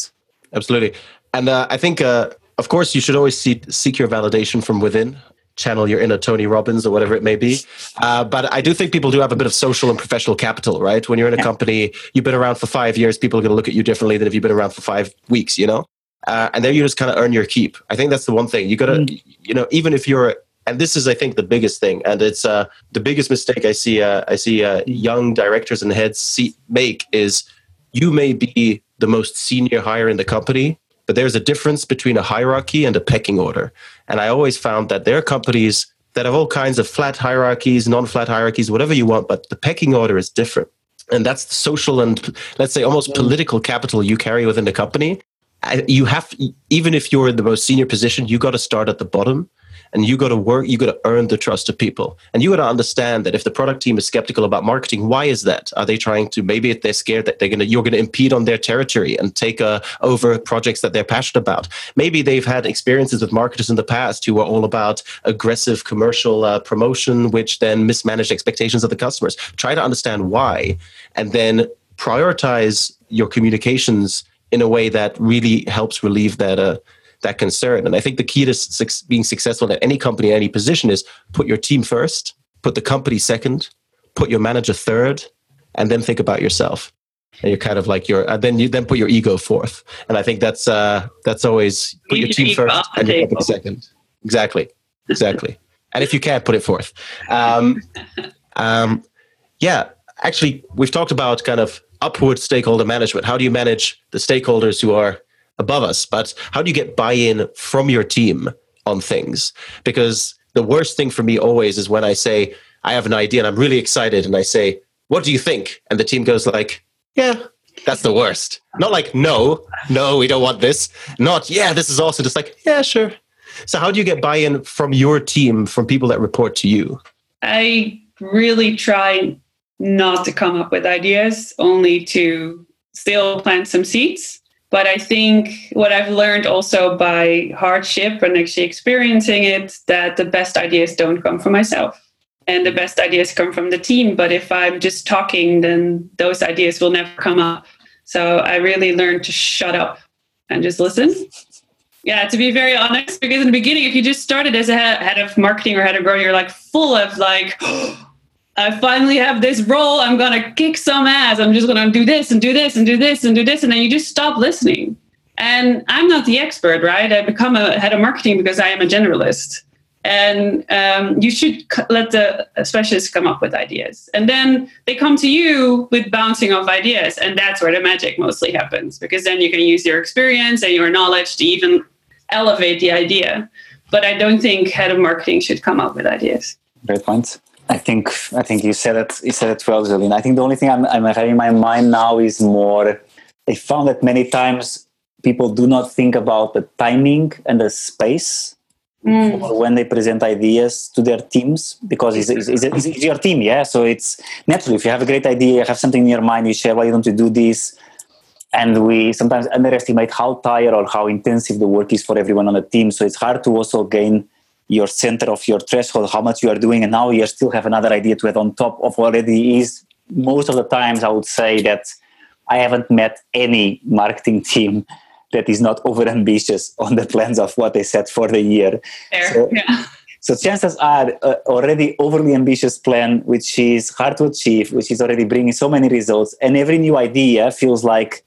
Absolutely, and uh, I think. Uh, of course, you should always seek, seek your validation from within. Channel your inner Tony Robbins or whatever it may be. Uh, but I do think people do have a bit of social and professional capital, right? When you're in a company, you've been around for five years, people are going to look at you differently than if you've been around for five weeks, you know? Uh, and then you just kind of earn your keep. I think that's the one thing. You got to, mm. you know, even if you're, and this is, I think, the biggest thing, and it's uh, the biggest mistake I see. Uh, I see uh, young directors and heads see, make is you may be the most senior hire in the company, but there's a difference between a hierarchy and a pecking order. And I always found that there are companies that have all kinds of flat hierarchies, non flat hierarchies, whatever you want, but the pecking order is different. And that's the social and, let's say, almost political capital you carry within the company. You have, even if you're in the most senior position, you got to start at the bottom and you got to work you got to earn the trust of people. And you got to understand that if the product team is skeptical about marketing why is that? Are they trying to maybe they're scared that they're going to you're going to impede on their territory and take uh, over projects that they're passionate about. Maybe they've had experiences with marketers in the past who were all about aggressive commercial uh, promotion which then mismanaged expectations of the customers. Try to understand why and then prioritize your communications in a way that really helps relieve that uh, that concern. And I think the key to su- being successful at any company, any position is put your team first, put the company second, put your manager third, and then think about yourself. And you're kind of like your, and then you then put your ego fourth. And I think that's uh, that's always put your team first and your company second. Exactly, exactly. and if you can't, put it forth. Um, [laughs] um, yeah, actually, we've talked about kind of upward stakeholder management. How do you manage the stakeholders who are above us, but how do you get buy in from your team on things? Because the worst thing for me always is when I say I have an idea and I'm really excited and I say, "What do you think?" and the team goes like, "Yeah." That's the worst. Not like no, no, we don't want this. Not yeah, this is awesome. Just like yeah, sure. So how do you get buy-in from your team, from people that report to you? I really try not to come up with ideas, only to still plant some seeds. But I think what I've learned also by hardship and actually experiencing it, that the best ideas don't come from myself. And the best ideas come from the team. But if I'm just talking, then those ideas will never come up. So I really learned to shut up and just listen. Yeah, to be very honest, because in the beginning, if you just started as a head of marketing or head of growth, you're like full of like, [gasps] oh, I finally have this role. I'm gonna kick some ass. I'm just gonna do this and do this and do this and do this, and then you just stop listening. And I'm not the expert, right? I become a head of marketing because I am a generalist and um, you should let the specialists come up with ideas and then they come to you with bouncing off ideas and that's where the magic mostly happens because then you can use your experience and your knowledge to even elevate the idea but i don't think head of marketing should come up with ideas great point i think i think you said it you said it well Joline. i think the only thing I'm, I'm having in my mind now is more i found that many times people do not think about the timing and the space mm. when they present ideas to their teams because it's, it's, it's, it's, your team yeah so it's naturally if you have a great idea you have something in your mind you share why don't you do this and we sometimes underestimate how tired or how intensive the work is for everyone on the team so it's hard to also gain your center of your threshold how much you are doing and now you still have another idea to add on top of already is most of the times i would say that i haven't met any marketing team that is not [laughs] over ambitious on the plans of what they set for the year. So, yeah. so chances are uh, already overly ambitious plan, which is hard to achieve, which is already bringing so many results, and every new idea feels like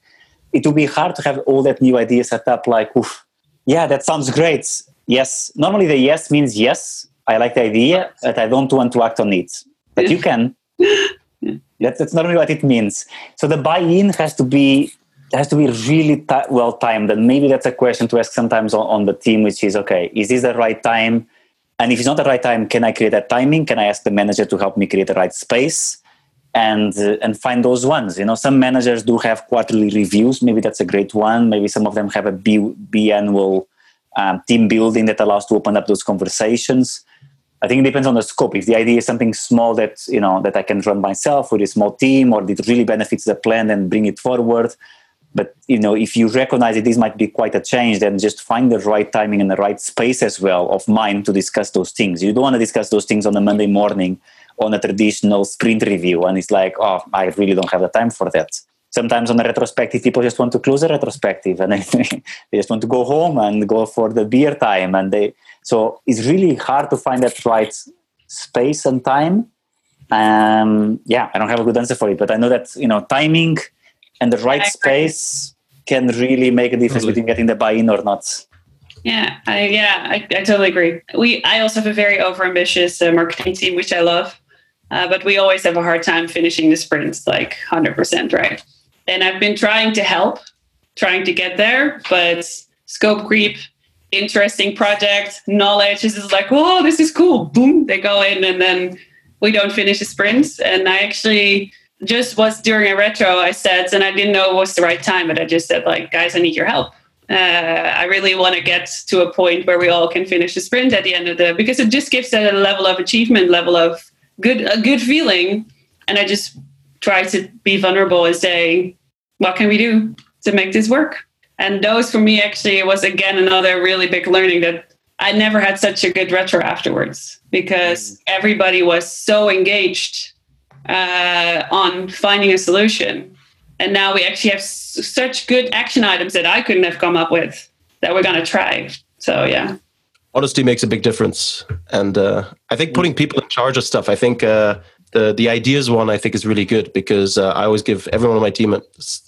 it would be hard to have all that new idea set up. Like, oof, yeah, that sounds great. Yes, normally the yes means yes. I like the idea, but I don't want to act on it. But you can. [laughs] That's, that's normally what it means. So the buy-in has to be has to be really t- well timed and maybe that's a question to ask sometimes on, on, the team which is okay is this the right time and if it's not the right time can i create that timing can i ask the manager to help me create the right space and uh, and find those ones you know some managers do have quarterly reviews maybe that's a great one maybe some of them have a b, biannual um, team building that allows to open up those conversations. I think it depends on the scope. If the idea is something small that you know that I can run myself with a small team, or it really benefits the plan and bring it forward, but you know if you recognize that this might be quite a change then just find the right timing and the right space as well of mind to discuss those things. You don't want to discuss those things on a monday morning on a traditional sprint review and it's like oh i really don't have the time for that sometimes on a retrospective people just want to close a retrospective and [laughs] they, they just want to go home and go for the beer time and they so it's really hard to find that right space and time. Um yeah i don't have a good answer for it but i know that you know timing and the right space can really make a difference totally. between getting the buy-in or not. Yeah i yeah I, I totally agree. We i also have a very overambitious uh, marketing team which i love uh, but we always have a hard time finishing the sprints like 100% right and i've been trying to help trying to get there but scope creep interesting project knowledge is like oh this is cool boom they go in and then we don't finish the sprints and i actually just was during a retro, I said, and I didn't know it was the right time, but I just said, like, guys, I need your help. Uh, I really want to get to a point where we all can finish the sprint at the end of the because it just gives a level of achievement, level of good a good feeling. And I just try to be vulnerable and say, what can we do to make this work? And those for me actually was again another really big learning that I never had such a good retro afterwards because mm. everybody was so engaged uh, on finding a solution. And now we actually have s- such good action items that I couldn't have come up with that we're going to try. So, yeah. Honesty makes a big difference. And uh, I think putting people in charge of stuff, I think uh, the, the ideas one, I think is really good because uh, I always give everyone on my team,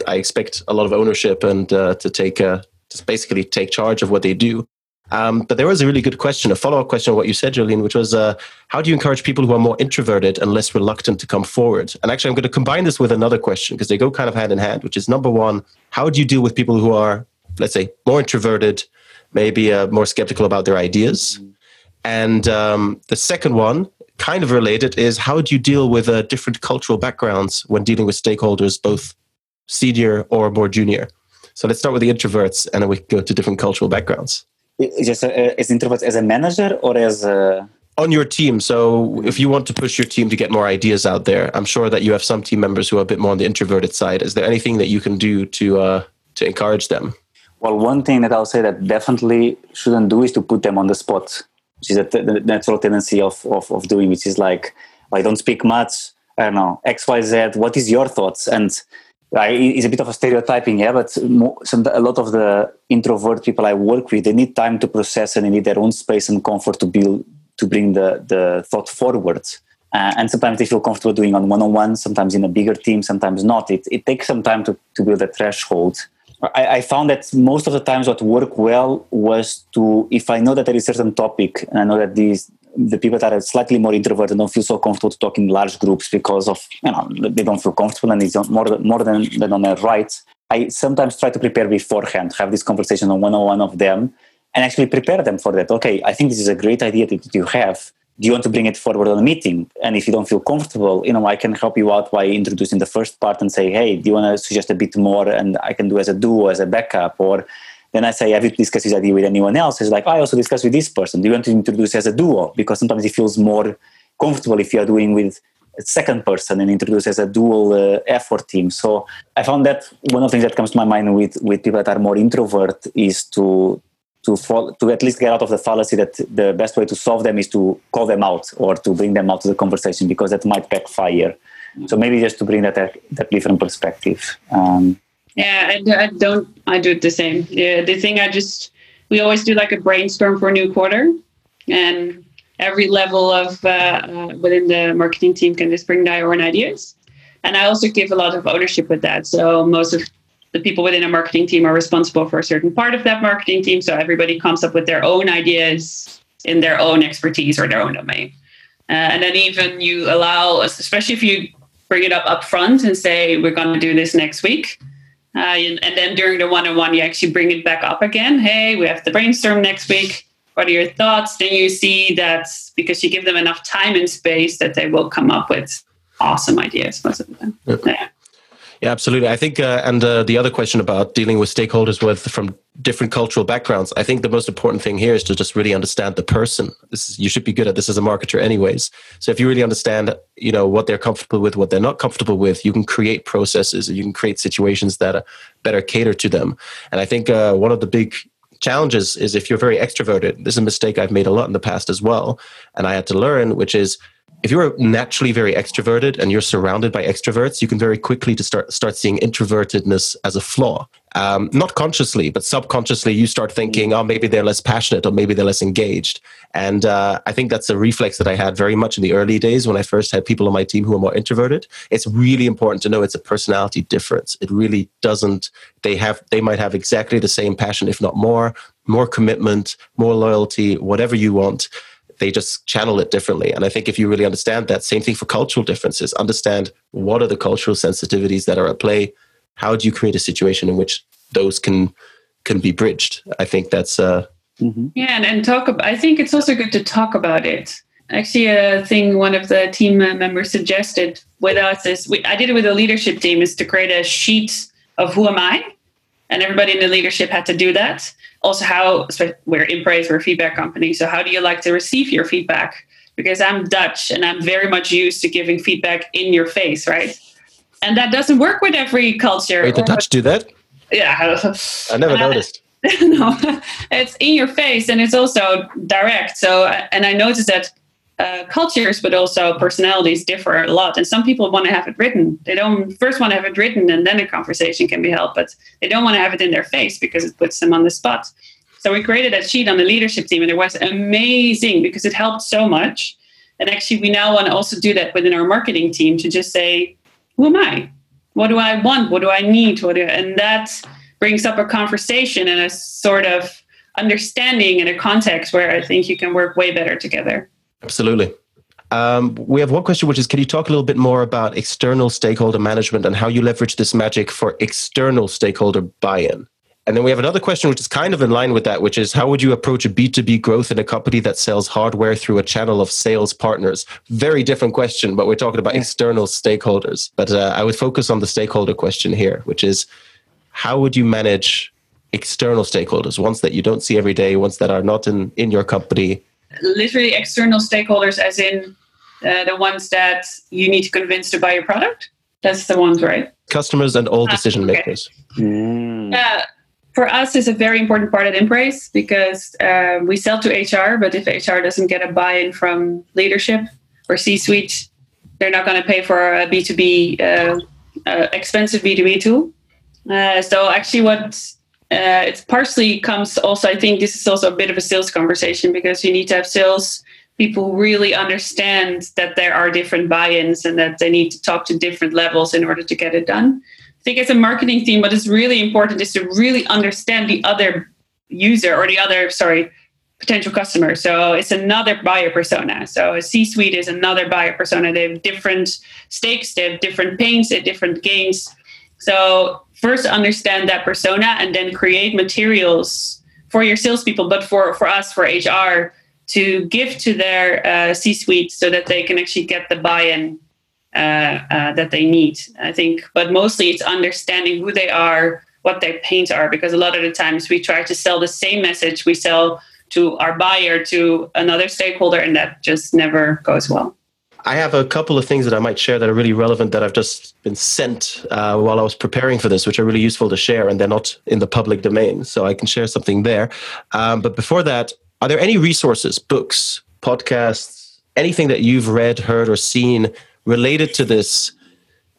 I expect a lot of ownership and uh, to take, uh, just basically take charge of what they do. Um, but there was a really good question, a follow up question of what you said, Joline, which was uh, how do you encourage people who are more introverted and less reluctant to come forward? And actually, I'm going to combine this with another question because they go kind of hand in hand, which is number one, how do you deal with people who are, let's say, more introverted, maybe uh, more skeptical about their ideas? And um, the second one, kind of related, is how do you deal with uh, different cultural backgrounds when dealing with stakeholders, both senior or more junior? So let's start with the introverts, and then we can go to different cultural backgrounds. Just uh, as introverts as a manager or as a on your team. So if you want to push your team to get more ideas out there, I'm sure that you have some team members who are a bit more on the introverted side. Is there anything that you can do to uh, to encourage them? Well, one thing that I'll say that definitely shouldn't do is to put them on the spot, which is a t- the natural tendency of, of, of doing, which is like, I don't speak much. I don't know, X, Y, Z. What is your thoughts? And it's a bit of a stereotyping, yeah, but some, a lot of the introvert people I work with, they need time to process and they need their own space and comfort to build to bring the, the thought forward. Uh, and sometimes they feel comfortable doing on one-on-one, sometimes in a bigger team, sometimes not. It, it takes some time to, to build a threshold. I, I, found that most of the times what worked well was to, if I know that there is a certain topic, and I know that these the people that are slightly more introverted don't feel so comfortable to talk in large groups because of you know they don't feel comfortable and it's more more than than on their rights. I sometimes try to prepare beforehand, have this conversation on one-on-one of them, and actually prepare them for that. Okay, I think this is a great idea that you have. Do you want to bring it forward on a meeting? And if you don't feel comfortable, you know, I can help you out by introducing the first part and say, hey, do you want to suggest a bit more? And I can do as a duo, as a backup. Or then I say, have you discussed this idea with anyone else? It's like, I also discussed with this person. Do you want to introduce as a duo? Because sometimes it feels more comfortable if you are doing with a second person and introduce as a dual uh, effort team. So I found that one of the things that comes to my mind with, with people that are more introvert is to to fall, to at least get out of the fallacy that the best way to solve them is to call them out or to bring them out to the conversation because that might backfire. So maybe just to bring that that different perspective. Um, yeah, I, I, don't. I do it the same. Yeah, the thing I just we always do like a brainstorm for a new quarter, and every level of uh, uh, within the marketing team can just bring their own ideas. And I also give a lot of ownership with that. So most of the people within a marketing team are responsible for a certain part of that marketing team. So everybody comes up with their own ideas in their own expertise or their own domain. Uh, and then even you allow, especially if you bring it up up front and say, we're going to do this next week. Uh, and, and then during the one-on-one, you actually bring it back up again. Hey, we have the brainstorm next week. What are your thoughts? Then you see that because you give them enough time and space that they will come up with awesome ideas most of the time. Yeah. Yeah, absolutely. I think, uh, and uh, the other question about dealing with stakeholders with from different cultural backgrounds, I think the most important thing here is to just really understand the person. This is, you should be good at this as a marketer, anyways. So if you really understand, you know, what they're comfortable with, what they're not comfortable with, you can create processes, you can create situations that better cater to them. And I think uh, one of the big challenges is if you're very extroverted. This is a mistake I've made a lot in the past as well, and I had to learn, which is if you're naturally very extroverted and you're surrounded by extroverts, you can very quickly to start start seeing introvertedness as a flaw. Um, not consciously, but subconsciously, you start thinking, oh, maybe they're less passionate or maybe they're less engaged. And uh, I think that's a reflex that I had very much in the early days when I first had people on my team who are more introverted. It's really important to know it's a personality difference. It really doesn't. They have they might have exactly the same passion, if not more, more commitment, more loyalty, whatever you want they just channel it differently. And I think if you really understand that, same thing for cultural differences, understand what are the cultural sensitivities that are at play. How do you create a situation in which those can can be bridged? I think that's uh mm-hmm. yeah, and, and talk about. I think it's also good to talk about it. Actually, a thing one of the team members suggested with us is we, I did it with the leadership team is to create a sheet of who am I, and everybody in the leadership had to do that. Also how we're in praise we're a feedback company. So how do you like to receive your feedback? Because i'm dutch and i'm very much used to giving feedback in your face right? And that doesn't work with every culture. Wait the dutch do that? Yeah. [laughs] I never noticed. [laughs] No [laughs] it's in your face and it's also direct. So and i noticed that uh, cultures, but also personalities differ a lot. And some people want to have it written. They don't first want to have it written, and then a conversation can be held. But they don't want to have it in their face because it puts them on the spot. So we created that sheet on the leadership team, and it was amazing because it helped so much. And actually, we now want to also do that within our marketing team to just say, "Who am I? What do I want? What do I need? What do?" And that brings up a conversation and a sort of understanding and a context where I think you can work way better together. Absolutely. Um, we have one question, which is Can you talk a little bit more about external stakeholder management and how you leverage this magic for external stakeholder buy in? And then we have another question, which is kind of in line with that, which is how would you approach a B2B growth in a company that sells hardware through a channel of sales partners? Very different question, but we're talking about yeah. external stakeholders. But uh, I would focus on the stakeholder question here, which is how would you manage external stakeholders, ones that you don't see every day, ones that are not in, in your company? Literally, external stakeholders, as in uh, the ones that you need to convince to buy your product. That's the ones, right? Customers and all ah, decision makers. Okay. Mm. Uh, for us is a very important part at Embrace because uh, we sell to HR, but if HR doesn't get a buy-in from leadership or C-suite, they're not going to pay for a B2B uh, uh, expensive B2B tool. Uh, so actually, what uh, it partially comes also, I think this is also a bit of a sales conversation because you need to have sales people really understand that there are different buy-ins and that they need to talk to different levels in order to get it done. I think as a marketing team, what is really important is to really understand the other user or the other, sorry, potential customer. So it's another buyer persona. So a C-suite is another buyer persona. They have different stakes, they have different pains, they have different gains. So first understand that persona and then create materials for your salespeople, but for, for us, for HR, to give to their uh, C-suite so that they can actually get the buy-in uh, uh, that they need. I think, but mostly it's understanding who they are, what their pains are, because a lot of the times we try to sell the same message we sell to our buyer to another stakeholder, and that just never goes well. I have a couple of things that I might share that are really relevant that I've just been sent uh, while I was preparing for this, which are really useful to share, and they're not in the public domain, so I can share something there. Um, but before that, are there any resources, books, podcasts, anything that you've read, heard, or seen related to this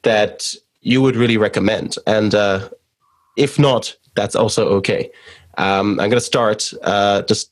that you would really recommend? And uh, if not, that's also okay. Um, I'm going to start uh, just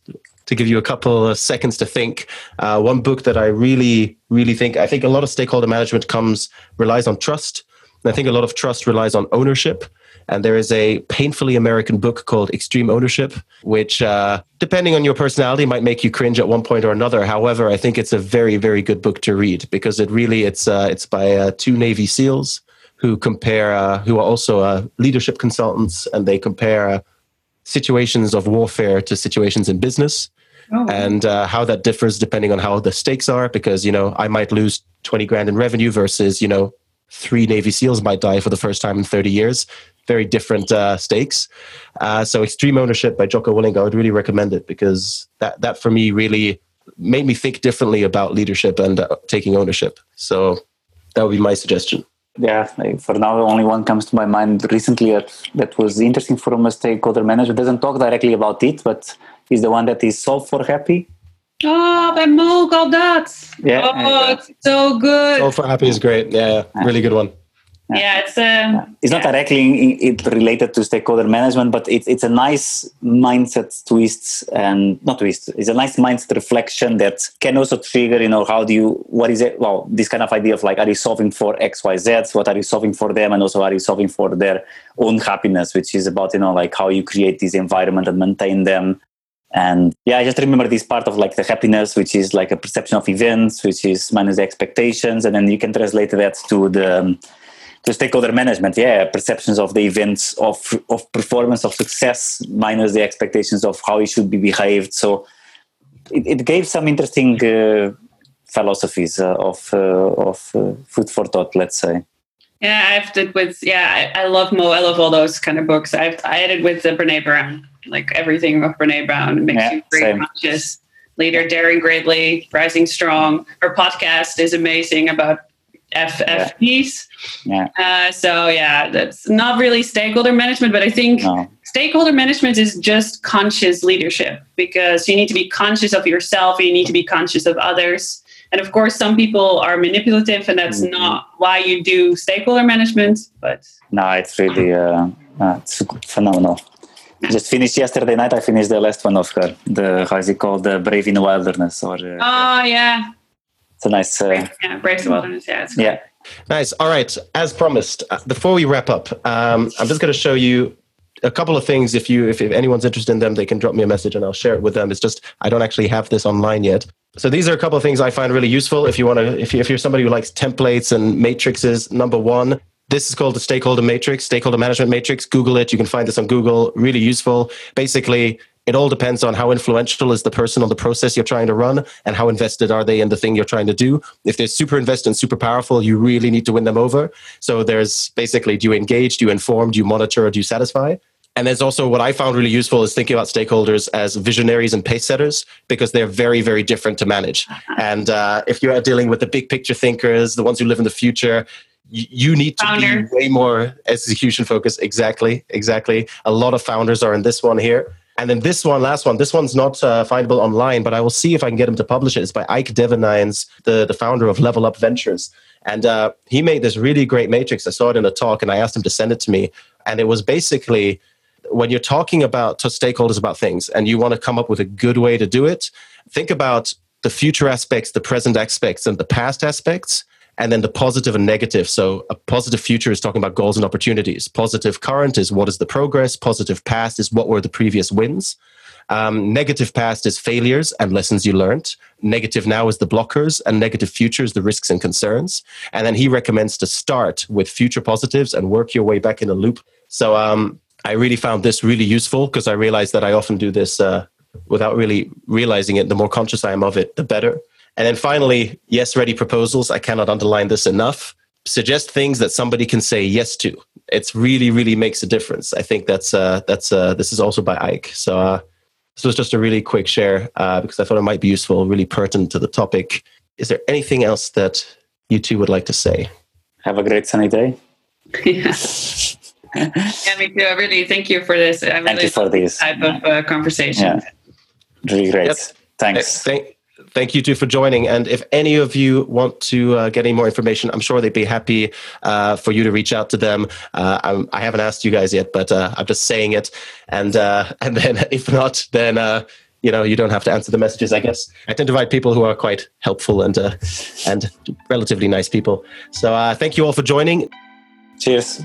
to give you a couple of seconds to think. Uh, one book that I really, really think I think a lot of stakeholder management comes relies on trust. And I think a lot of trust relies on ownership. And there is a painfully American book called Extreme Ownership, which, uh, depending on your personality, might make you cringe at one point or another. However, I think it's a very, very good book to read because it really it's uh, it's by uh, two Navy SEALs who compare uh, who are also uh, leadership consultants, and they compare uh, situations of warfare to situations in business. Oh. And how that differs depending on how the stakes are, because you know I might lose twenty grand in revenue versus you know three Navy SEALs might die for the first time in 30 years very different uh, stakes. Uh, so Extreme Ownership by Jocko Willink, I would really recommend it because that, that for me really made me think differently about leadership and uh, taking ownership. So that would be my suggestion. Yeah, for now, the only one comes to my mind recently that, that was interesting from a stakeholder manager. Doesn't talk directly about it, but is the one that is Solve for Happy. Oh, by Mo Gawdat. Yeah. Oh, yeah. it's so good. Solve for Happy is great. Yeah, yeah. really good one yeah, it's um, a. It's not directly related to stakeholder management, but it's it's a nice mindset twist and not twist. It's a nice mindset reflection that can also trigger. You know, how do you? What is it? Well, this kind of idea of like, are you solving for X, Y, Z? What are you solving for them, and also are you solving for their own happiness, which is about you know like how you create this environment and maintain them. And yeah, I just remember this part of like the happiness, which is like a perception of events, which is minus the expectations, and then you can translate that to the to stakeholder management. Yeah perceptions of the events of of performance of success minus the expectations of how it should be behaved. So it, it gave some interesting uh, philosophies uh, of uh, of uh, food for thought let's say. Yeah i've did with yeah I, I, love mo i love all those kind of books. I've i did with the brene brown like everything of brene brown makes yeah, you very conscious leader daring greatly rising strong her podcast is amazing about FFTs. Yeah. Uh, so yeah, that's not really stakeholder management, but I think no. stakeholder management is just conscious leadership because you need to be conscious of yourself, you need to be conscious of others. And of course, some people are manipulative, and that's mm-hmm. not why you do stakeholder management. But no, it's really uh, uh, it's phenomenal. Just finished yesterday night. I finished the last one of her. The how is it called? The Braving the Wilderness. Or uh, oh yeah, it's a nice. Uh, yeah, Braving the Wilderness. Yeah. yeah. Nice. All right. As promised, uh, before we wrap up, um, I'm just going to show you a couple of things. If you, if, if anyone's interested in them, they can drop me a message and I'll share it with them. It's just I don't actually have this online yet. So these are a couple of things I find really useful. If you want to, if, you, if you're somebody who likes templates and matrices, number one, this is called the stakeholder matrix, stakeholder management matrix. Google it. You can find this on Google. Really useful. Basically, it all depends on how influential is the person on the process you're trying to run and how invested are they in the thing you're trying to do. If they're super invested and super powerful, you really need to win them over. So there's basically do you engage, do you inform, do you monitor, or do you satisfy? And there's also what I found really useful is thinking about stakeholders as visionaries and pace setters because they're very, very different to manage. And uh, if you are dealing with the big picture thinkers, the ones who live in the future, you need to Founder. be way more execution focused. Exactly, exactly. A lot of founders are in this one here. And then this one, last one, this one's not uh, findable online, but I will see if I can get him to publish it. It's by Ike Devenines, the, the founder of Level Up Ventures. And uh, he made this really great matrix. I saw it in a talk and I asked him to send it to me. And it was basically when you're talking about to stakeholders about things and you want to come up with a good way to do it, think about the future aspects, the present aspects, and the past aspects and then the positive and negative. So a positive future is talking about goals and opportunities. Positive current is what is the progress. Positive past is what were the previous wins. Um, negative past is failures and lessons you learned. Negative now is the blockers, and negative future is the risks and concerns. And then he recommends to start with future positives and work your way back in a loop. So um, I really found this really useful because I realized that I often do this uh, without really realizing it. The more conscious I am of it, the better. And then finally, yes, ready proposals. I cannot underline this enough. Suggest things that somebody can say yes to. It's really, really makes a difference. I think that's uh, that's uh, this is also by Ike. So uh, this was just a really quick share uh, because I thought it might be useful, really pertinent to the topic. Is there anything else that you two would like to say? Have a great sunny day. yeah. [laughs] yeah, me too. I really thank you for this. I really thank you for this type of uh, conversation. Yeah. Really great. Yep. Thanks. Thank, thank you two for joining. And if any of you want to uh, get any more information, I'm sure they'd be happy uh, for you to reach out to them. Uh, I have not asked you guys yet, but uh, I'm just saying it. And uh, [laughs] and then if not, then uh, you know you don't have to answer the messages. I guess I tend to invite people who are quite helpful and and relatively nice people. So thank you all for joining. Cheers.